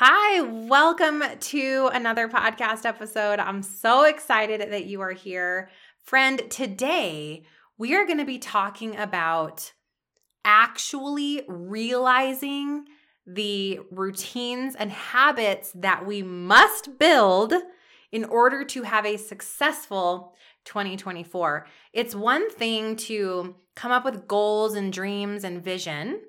Hi, welcome to another podcast episode. I'm so excited that you are here. Friend, today we are going to be talking about actually realizing the routines and habits that we must build in order to have a successful 2024. It's one thing to come up with goals and dreams and vision,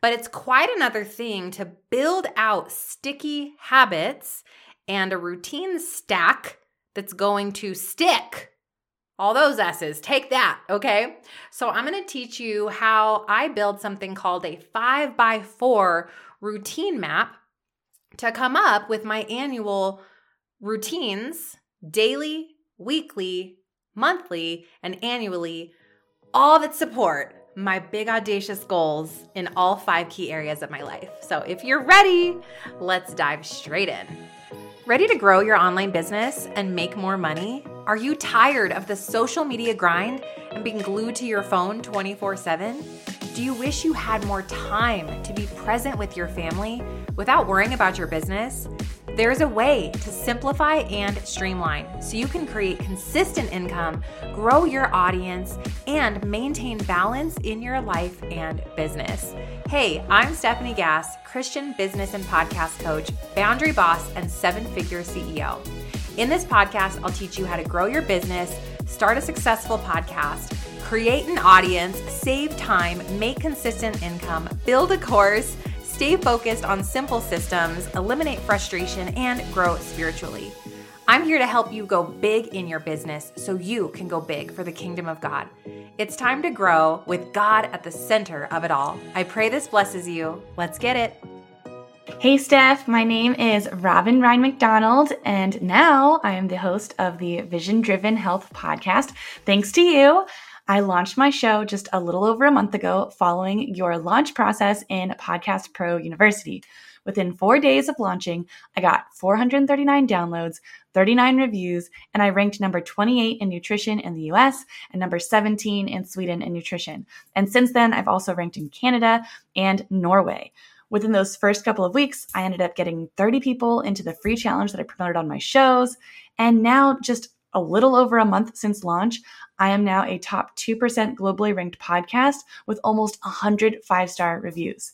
but it's quite another thing to build out sticky habits and a routine stack that's going to stick. All those S's, take that, okay? So, I'm gonna teach you how I build something called a five by four routine map to come up with my annual routines daily, weekly, monthly, and annually, all that support my big audacious goals in all five key areas of my life. So if you're ready, let's dive straight in. Ready to grow your online business and make more money? Are you tired of the social media grind and being glued to your phone 24 7? Do you wish you had more time to be present with your family without worrying about your business? There's a way to simplify and streamline so you can create consistent income, grow your audience, and maintain balance in your life and business. Hey, I'm Stefanie Gass, Christian business and podcast coach, boundary boss, and seven figure CEO. In this podcast, I'll teach you how to grow your business, start a successful podcast, create an audience, save time, make consistent income, build a course stay focused on simple systems, eliminate frustration, and grow spiritually. I'm here to help you go big in your business so you can go big for the kingdom of God. It's time to grow with God at the center of it all. I pray this blesses you. Let's get it. Hey, Stef. My name is Robin Ryan McDonald, and now I am the host of the Vision Driven Health Podcast. Thanks to you. I launched my show just a little over a month ago following your launch process in Podcast Pro University. Within four days of launching, I got 439 downloads, 39 reviews, and I ranked number 28 in nutrition in the US and number 17 in Sweden in nutrition. And since then, I've also ranked in Canada and Norway. Within those first couple of weeks, I ended up getting 30 people into the free challenge that I promoted on my shows. And now, just a little over a month since launch, I am now a top 2% globally ranked podcast with almost 100 five star reviews.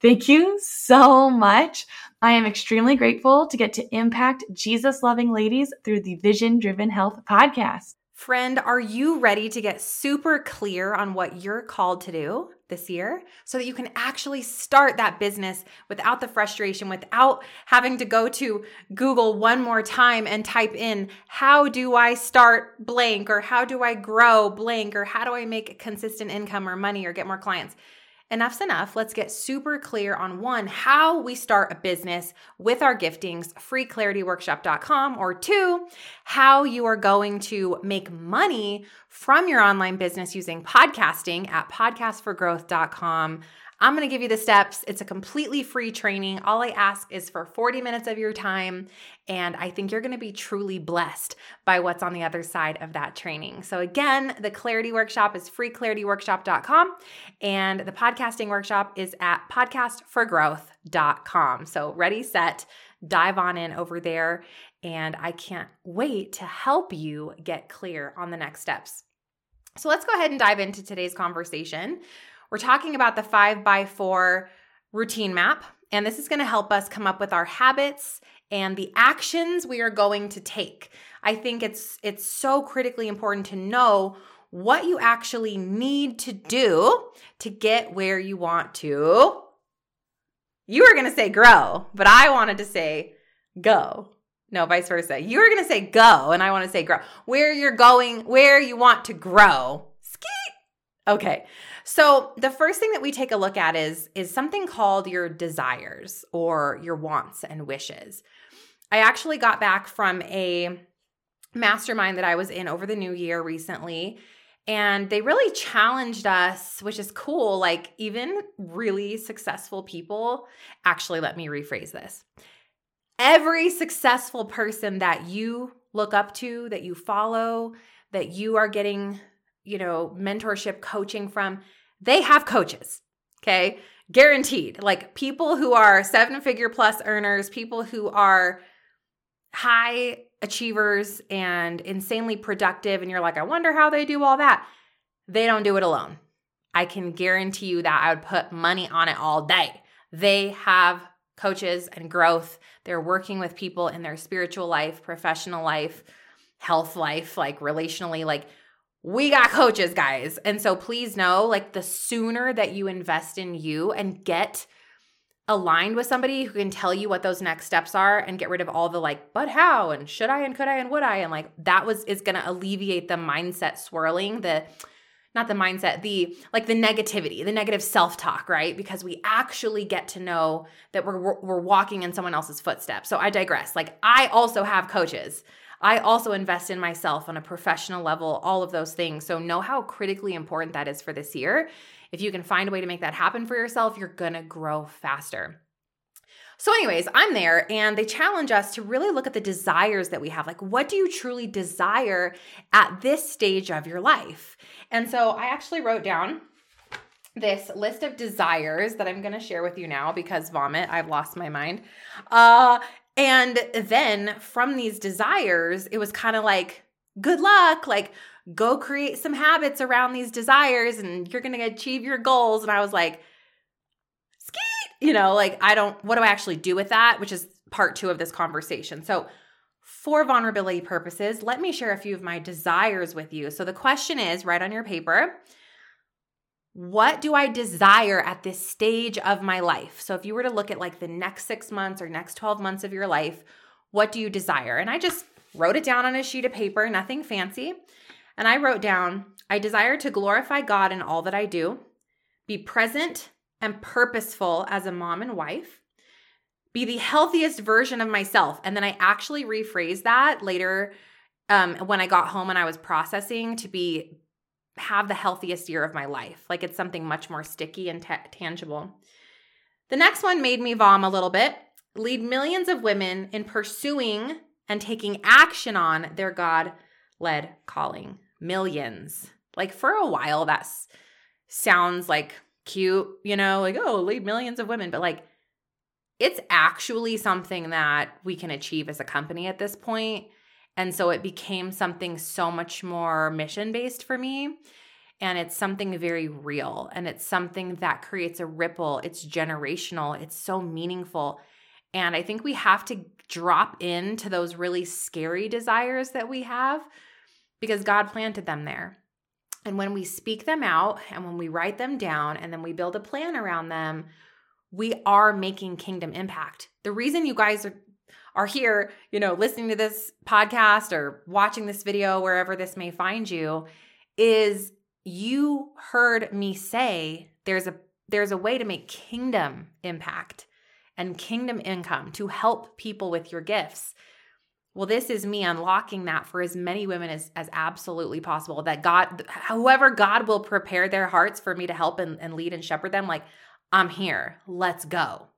Thank you so much. I am extremely grateful to get to impact Jesus loving ladies through the Vision Driven Health podcast. Friend, are you ready to get super clear on what you're called to do this year so that you can actually start that business without the frustration, without having to go to Google one more time and type in, how do I start blank or how do I grow blank or how do I make consistent income or money or get more clients? Enough's enough. Let's get super clear on one, how we start a business with our giftings, freeclarityworkshop.com, or two, how you are going to make money from your online business using podcasting at podcastforgrowth.com. I'm going to give you the steps. It's a completely free training. All I ask is for 40 minutes of your time. And I think you're going to be truly blessed by what's on the other side of that training. So, again, the Clarity Workshop is freeclarityworkshop.com, and the podcasting workshop is at podcastforgrowth.com. So, ready, set, dive on in over there. And I can't wait to help you get clear on the next steps. So, let's go ahead and dive into today's conversation. We're talking about the five by four routine map, and this is going to help us come up with our habits and the actions we are going to take. I think it's it's so critically important to know what you actually need to do to get where you want to. You were going to say grow, but I wanted to say go. No, vice versa. You were going to say go, and I want to say grow. Where you're going, where you want to grow. Okay. So the first thing that we take a look at is is something called your desires or your wants and wishes. I actually got back from a mastermind that I was in over the new year recently and they really challenged us, which is cool. Like, even really successful people, actually, let me rephrase this. Every successful person that you look up to, that you follow, that you are getting you know, mentorship coaching from, they have coaches. Okay. Guaranteed. Like people who are seven figure plus earners, people who are high achievers and insanely productive, and you're like, I wonder how they do all that. They don't do it alone. I can guarantee you that I would put money on it all day. They have coaches and growth. They're working with people in their spiritual life, professional life, health life, like relationally. Like, we got coaches, guys. And so please know, like, the sooner that you invest in you and get aligned with somebody who can tell you what those next steps are and get rid of all the like, but how and should I and could I and would I and like that was is to alleviate the mindset swirling, the not the mindset, the like the negativity, the negative self-talk, right? Because we actually get to know that we're we're walking in someone else's footsteps. So I digress. Like I also have coaches. I also invest in myself on a professional level, all of those things. So know how critically important that is for this year. If you can find a way to make that happen for yourself, you're to grow faster. So, anyways, I'm there and they challenge us to really look at the desires that we have. Like, what do you truly desire at this stage of your life? And so I actually wrote down this list of desires that I'm going to share with you now because vomit, I've lost my mind. Uh, and then from these desires, it was kind of like, good luck, like, go create some habits around these desires and you're going to achieve your goals. And I was like, skeet, you know, like I don't, what do I actually do with that? Which is part two of this conversation. So, for vulnerability purposes, let me share a few of my desires with you. So, the question is right on your paper what do I desire at this stage of my life? So, if you were to look at like the next six months or next 12 months of your life, what do you desire? And I just wrote it down on a sheet of paper, nothing fancy. And I wrote down, I desire to glorify God in all that I do, be present and purposeful as a mom and wife, be the healthiest version of myself. And then I actually rephrased that later um, when I got home and I was processing to be have the healthiest year of my life. Like it's something much more sticky and tangible. The next one made me vom a little bit. Lead millions of women in pursuing and taking action on their God led calling. Millions. Like for a while, that sounds like cute, you know, like, oh, lead millions of women. But like, it's actually something that we can achieve as a company at this point. And so it became something so much more mission based for me. And it's something very real and it's something that creates a ripple. It's generational, it's so meaningful. And I think we have to drop into those really scary desires that we have because God planted them there. And when we speak them out and when we write them down and then we build a plan around them, we are making kingdom impact. The reason you guys are are here, you know, listening to this podcast or watching this video wherever this may find you is you heard me say there's a there's a way to make kingdom impact and kingdom income to help people with your gifts. Well, this is me unlocking that for as many women as, as absolutely possible. That God, whoever God will prepare their hearts for me to help and, and lead and shepherd them, like, I'm here. Let's go.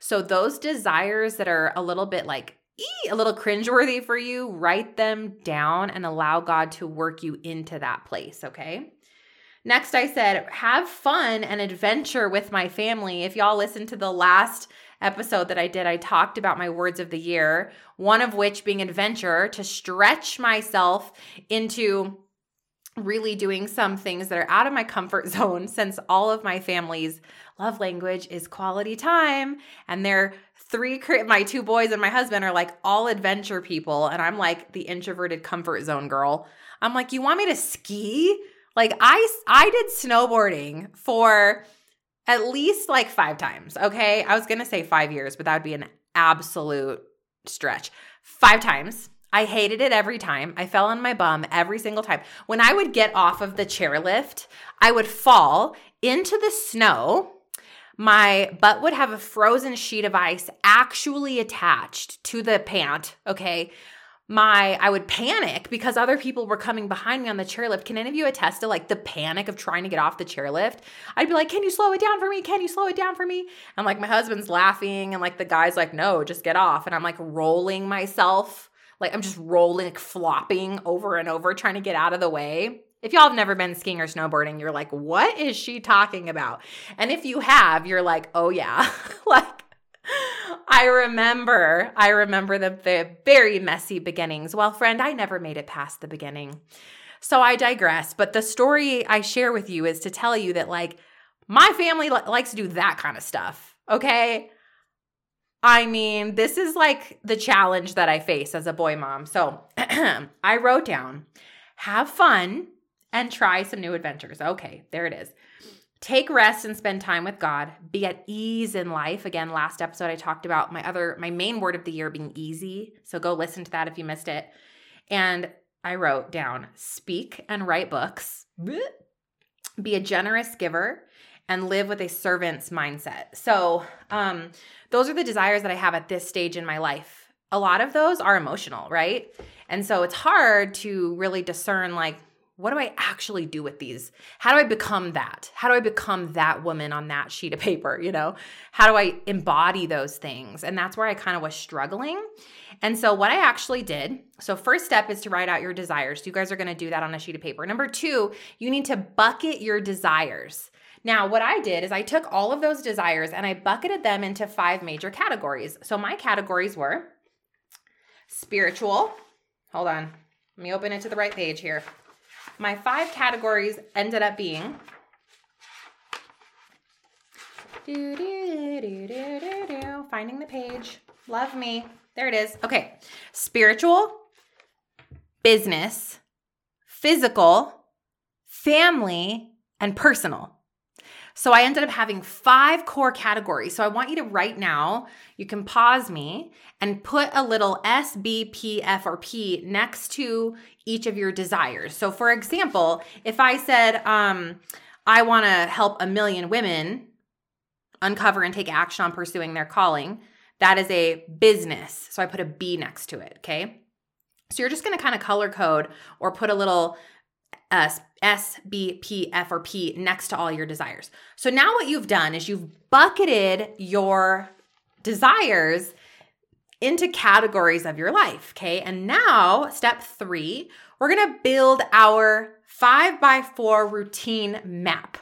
So, those desires that are a little bit like, a little cringeworthy for you, write them down and allow God to work you into that place, okay? Next, I said, have fun and adventure with my family. If y'all listened to the last episode that I did, I talked about my words of the year, one of which being adventure to stretch myself into really doing some things that are out of my comfort zone since all of my family's love language is quality time and they're three my two boys and my husband are like all adventure people and I'm like the introverted comfort zone girl. I'm like, "You want me to ski?" Like I I did snowboarding for at least like five times. Okay. I was going to say five years, but that would be an absolute stretch. Five times. I hated it every time. I fell on my bum every single time. When I would get off of the chairlift, I would fall into the snow. My butt would have a frozen sheet of ice actually attached to the pant. Okay my I would panic because other people were coming behind me on the chairlift. Can any of you attest to like the panic of trying to get off the chairlift? I'd be like, "Can you slow it down for me? Can you slow it down for me?" And like my husband's laughing and like the guy's like, "No, just get off." And I'm like rolling myself, like I'm just rolling, like, flopping over and over trying to get out of the way. If y'all have never been skiing or snowboarding, you're like, what is she talking about? And if you have, you're like, oh yeah. like, I remember, I remember the, the very messy beginnings. Well, friend, I never made it past the beginning. So I digress. But the story I share with you is to tell you that, like, my family li- likes to do that kind of stuff. Okay. I mean, this is like the challenge that I face as a boy mom. So I wrote down have fun and try some new adventures. Okay, there it is. Take rest and spend time with God. Be at ease in life. Again, last episode I talked about my other my main word of the year being easy. So go listen to that if you missed it. And I wrote down speak and write books. Be a generous giver and live with a servant's mindset. So, um, those are the desires that I have at this stage in my life. A lot of those are emotional, right? And so it's hard to really discern, like, what do I actually do with these? How do I become that? How do I become that woman on that sheet of paper? You know, how do I embody those things? And that's where I kind of was struggling. And so, what I actually did so, first step is to write out your desires. You guys are going to do that on a sheet of paper. Number two, you need to bucket your desires. Now, what I did is I took all of those desires and I bucketed them into five major categories. So my categories were spiritual. Hold on. Let me open it to the right page here. My five categories ended up being do, do, do, do, do, do. finding the page. Love me. There it is. Okay. Spiritual, business, physical, family, and personal. So I ended up having five core categories. So I want you to right now, you can pause me and put a little S, B, P, F, or P next to each of your desires. So for example, if I said, um, I want to help a million women uncover and take action on pursuing their calling, that is a business. So I put a B next to it. Okay. So you're just going to kind of color code or put a little S, S, B, P, F, or P next to all your desires. So now what you've done is you've bucketed your desires into categories of your life. Okay. And now, step three, we're going to build our five by four routine map.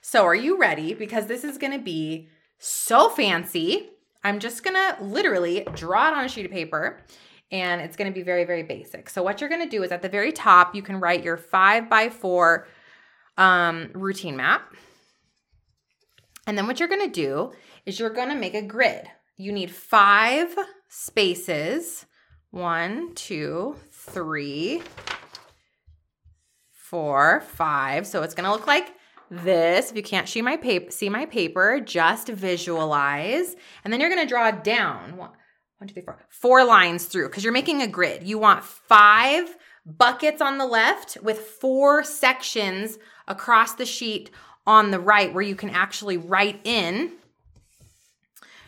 So, are you ready? Because this is going to be so fancy. I'm just going to literally draw it on a sheet of paper and it's going to be very, very basic. So, what you're going to do is at the very top, you can write your five by four um, routine map. And then what you're going to do is you're going to make a grid. You need five spaces one, two, three, four, five. So, it's going to look like this. If you can't see my paper, see my paper, just visualize. And then you're going to draw down one, two, three, four, four lines through because you're making a grid. You want five buckets on the left with four sections across the sheet on the right where you can actually write in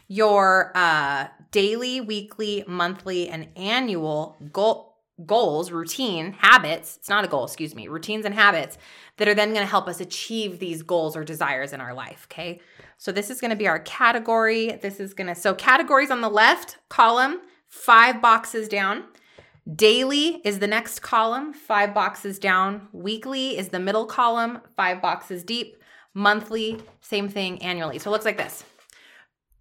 your uh, daily, weekly, monthly, and annual goal goals, routine, habits. It's not a goal, excuse me, routines and habits that are then going to help us achieve these goals or desires in our life. Okay. So this is going to be our category. This is going to, so categories on the left column, five boxes down. Daily is the next column, five boxes down. Weekly is the middle column, five boxes deep. Monthly, same thing annually. So it looks like this.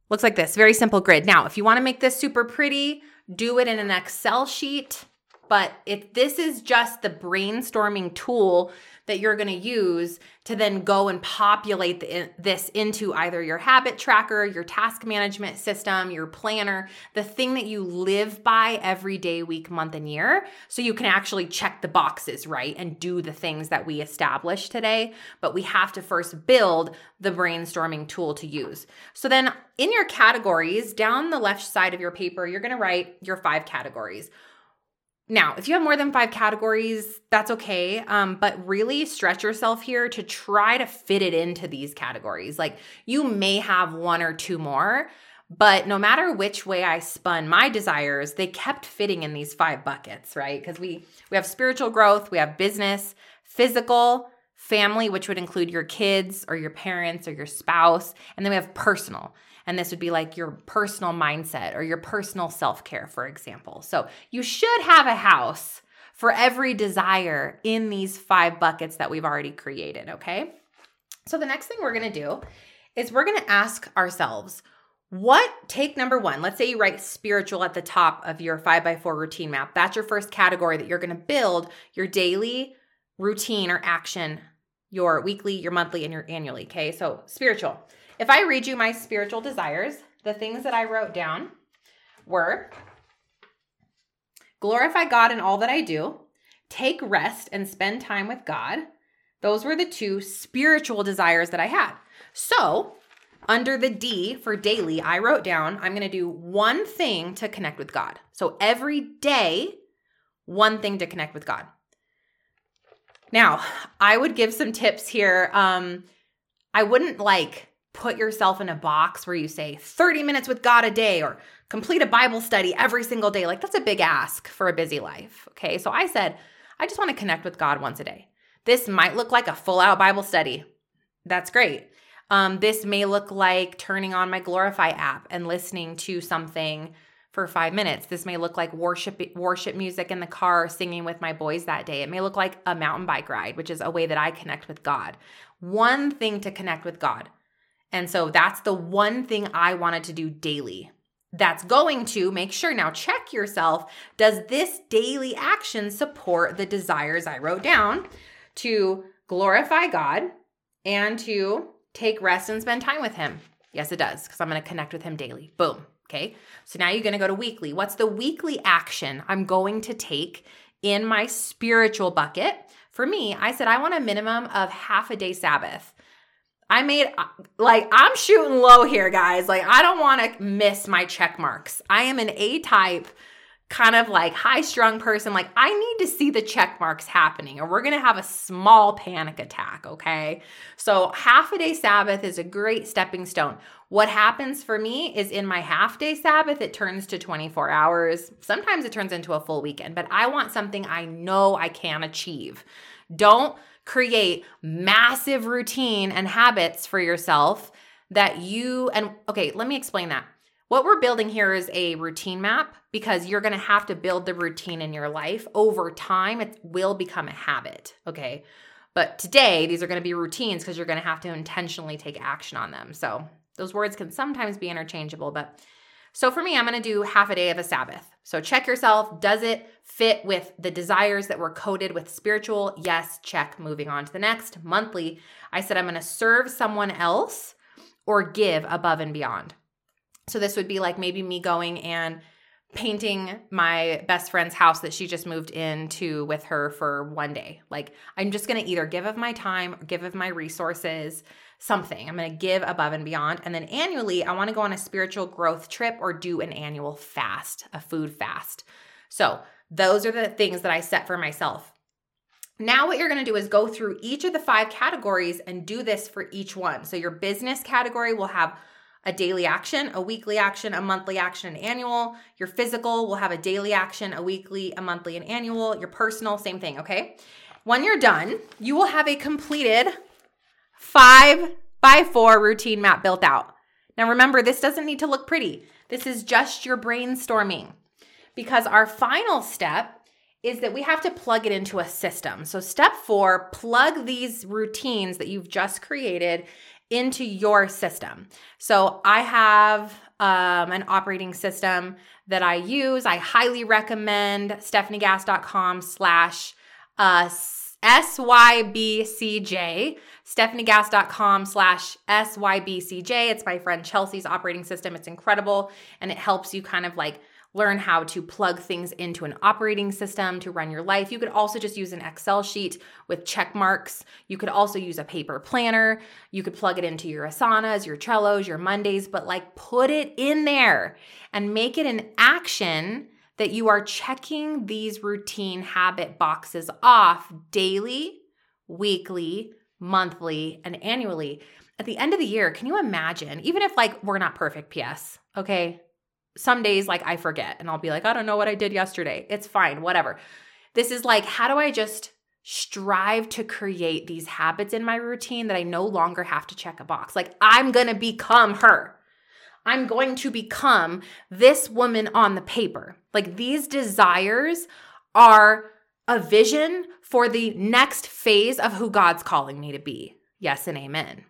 Looks like this, very simple grid. Now, if you want to make this super pretty, do it in an Excel sheet. But if this is just the brainstorming tool that you're going to use to then go and populate the, this into either your habit tracker, your task management system, your planner, the thing that you live by every day, week, month, and year. So you can actually check the boxes, right? And do the things that we established today. But we have to first build the brainstorming tool to use. So then in your categories, down the left side of your paper, you're going to write your five categories. Now, if you have more than five categories, that's okay. Um, but really stretch yourself here to try to fit it into these categories. Like you may have one or two more, but no matter which way I spun my desires, they kept fitting in these five buckets, right? Because we we have spiritual growth, we have business, physical, family, which would include your kids or your parents or your spouse, and then we have personal. And this would be like your personal mindset or your personal self care, for example. So you should have a house for every desire in these five buckets that we've already created, okay? So the next thing we're gonna do is we're gonna ask ourselves, what take number one? Let's say you write spiritual at the top of your five by four routine map. That's your first category that you're gonna build your daily routine or action, your weekly, your monthly, and your annually. Okay, so spiritual. If I read you my spiritual desires, the things that I wrote down were glorify God in all that I do, take rest and spend time with God. Those were the two spiritual desires that I had. So, under the D for daily, I wrote down I'm going to do one thing to connect with God. So, every day, one thing to connect with God. Now, I would give some tips here. Um, I wouldn't like put yourself in a box where you say 30 minutes with God a day or complete a Bible study every single day. Like, that's a big ask for a busy life. Okay. So I said, I just want to connect with God once a day. This might look like a full out Bible study. That's great. Um, this may look like turning on my Glorify app and listening to something for five minutes. This may look like worship worship music in the car, singing with my boys that day. It may look like a mountain bike ride, which is a way that I connect with God. One thing to connect with God. And so that's the one thing I wanted to do daily. That's going to make sure now check yourself. Does this daily action support the desires I wrote down to glorify God and to take rest and spend time with Him? Yes, it does, because I'm going to connect with Him daily. Boom. Okay. So now you're going to go to weekly. What's the weekly action I'm going to take in my spiritual bucket? For me, I said I want a minimum of half a day Sabbath. I made uh, like I'm shooting low here, guys. Like I don't want to miss my check marks. I am an A type kind of like high strung person. Like I need to see the check marks happening or we're going to have a small panic attack, okay? So half a day Sabbath is a great stepping stone. What happens for me is in my half day Sabbath it turns to 24 hours. Sometimes it turns into a full weekend, but I want something I know I can achieve. Don't create massive routine and habits for yourself that you and okay, let me explain that. What we're building here is a routine map because you're going to have to build the routine in your life over time. It will become a habit, okay? But today, these are going to be routines because you're going to have to intentionally take action on them. So, those words can sometimes be interchangeable, but so for me, I'm going to do half a day of a Sabbath. So check yourself. Does it fit with the desires that were coded with spiritual? Yes, check. Moving on to the next. Monthly, I said I'm going to serve someone else or give above and beyond. So this would be like maybe me going and painting my best friend's house that she just moved into with her for one day. Like I'm just going to either give of my time, give of my resources something. I'm going to give above and beyond. And then annually, I want to go on a spiritual growth trip or do an annual fast, a food fast. So, those are the things that I set for myself. Now, what you're to do is go through each of the five categories and do this for each one. So, your business category will have a daily action, a weekly action, a monthly action, an annual. Your physical will have a daily action, a weekly, a monthly, an annual. Your personal, same thing, okay? When you're done, you will have a completed five by four routine map built out. Now remember, this doesn't need to look pretty. This is just your brainstorming because our final step is that we have to plug it into a system. So, step four, plug these routines that you've just created into your system. So, I have um, an operating system that I use. I highly recommend stefaniegass.com slash uh, SYBCJ, stefaniegass.com slash SYBCJ. It's my friend Chelsea's operating system. It's incredible and it helps you kind of like learn how to plug things into an operating system to run your life. You could also just use an Excel sheet with check marks. You could also use a paper planner. You could plug it into your Asanas, your Trellos, your Mondays, but like put it in there and make it an action that you are checking these routine habit boxes off daily, weekly, monthly, and annually. At the end of the year, can you imagine, even if like we're not perfect, PS, okay? Some days, like I forget and I'll be like, I don't know what I did yesterday. It's fine, whatever. This is like, how do I just strive to create these habits in my routine that I no longer have to check a box? Like, I'm gonna become her. I'm going to become this woman on the paper. Like these desires are a vision for the next phase of who God's calling me to be. Yes and amen.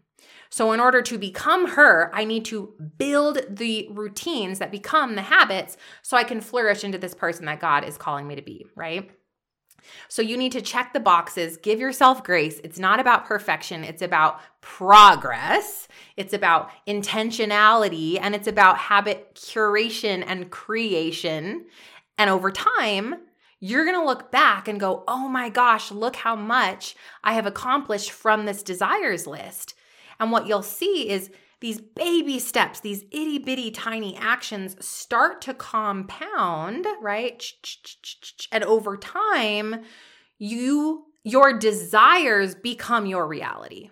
So, in order to become her, I need to build the routines that become the habits so I can flourish into this person that God is calling me to be, right? So, you need to check the boxes, give yourself grace. It's not about perfection, it's about progress, it's about intentionality, and it's about habit curation and creation. And over time, you're going to look back and go, oh my gosh, look how much I have accomplished from this desires list. And what you'll see is these baby steps, these itty bitty tiny actions start to compound, right? And over time, you your desires become your reality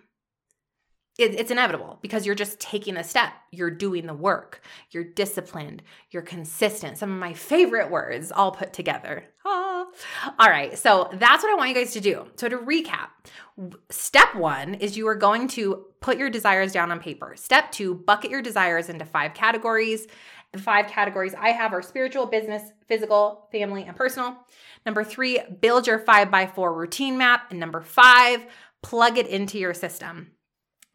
it, it's inevitable because you're just taking a step. You're doing the work. You're disciplined. You're consistent. Some of my favorite words all put together. Ah. All right. So that's what I want you guys to do. So to recap, step one is you are going to put your desires down on paper. Step two, bucket your desires into five categories. The five categories I have are spiritual, business, physical, family, and personal. Number three, build your five by four routine map. And number five, plug it into your system.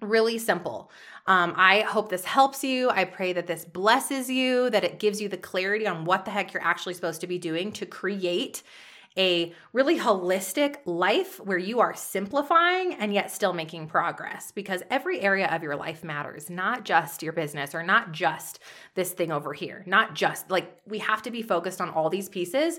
Really simple. Um, I hope this helps you. I pray that this blesses you, that it gives you the clarity on what the heck you're actually supposed to be doing to create a really holistic life where you are simplifying and yet still making progress because every area of your life matters, not just your business or not just this thing over here, not just like we have to be focused on all these pieces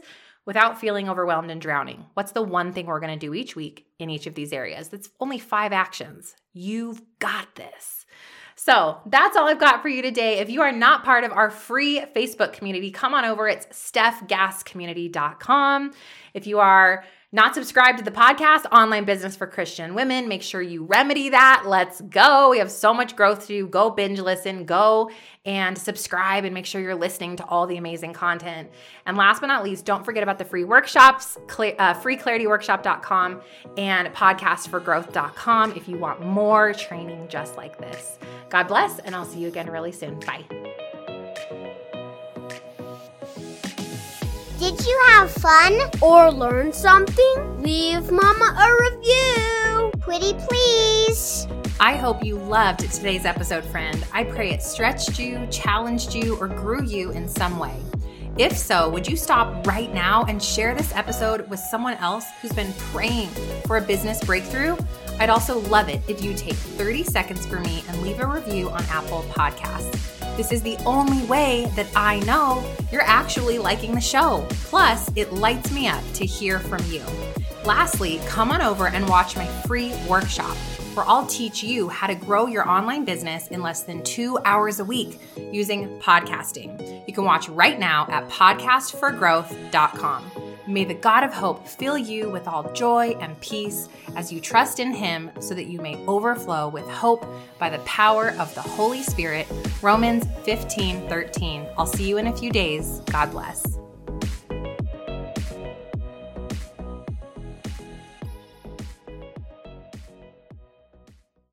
without feeling overwhelmed and drowning. What's the one thing we're going to do each week in each of these areas? That's only five actions. You've got this. So that's all I've got for you today. If you are not part of our free Facebook community, come on over. It's stefgasscommunity.com. If you are not subscribed to the podcast, Online Business for Christian Women. Make sure you remedy that. Let's go. We have so much growth to do. Go binge listen, go and subscribe and make sure you're listening to all the amazing content. And last but not least, don't forget about the free workshops, uh, freeclarityworkshop.com and podcastforgrowth.com if you want more training just like this. God bless, and I'll see you again really soon. Bye. Did you have fun or learn something? Leave Mama a review. Pretty please. I hope you loved today's episode, friend. I pray it stretched you, challenged you, or grew you in some way. If so, would you stop right now and share this episode with someone else who's been praying for a business breakthrough? I'd also love it if you take 30 seconds for me and leave a review on Apple Podcasts. This is the only way that I know you're actually liking the show. Plus, it lights me up to hear from you. Lastly, come on over and watch my free workshop where I'll teach you how to grow your online business in less than two hours a week using podcasting. You can watch right now at podcastforgrowth.com. May the God of hope fill you with all joy and peace as you trust in him so that you may overflow with hope by the power of the Holy Spirit. Romans 15 13. I'll see you in a few days. God bless.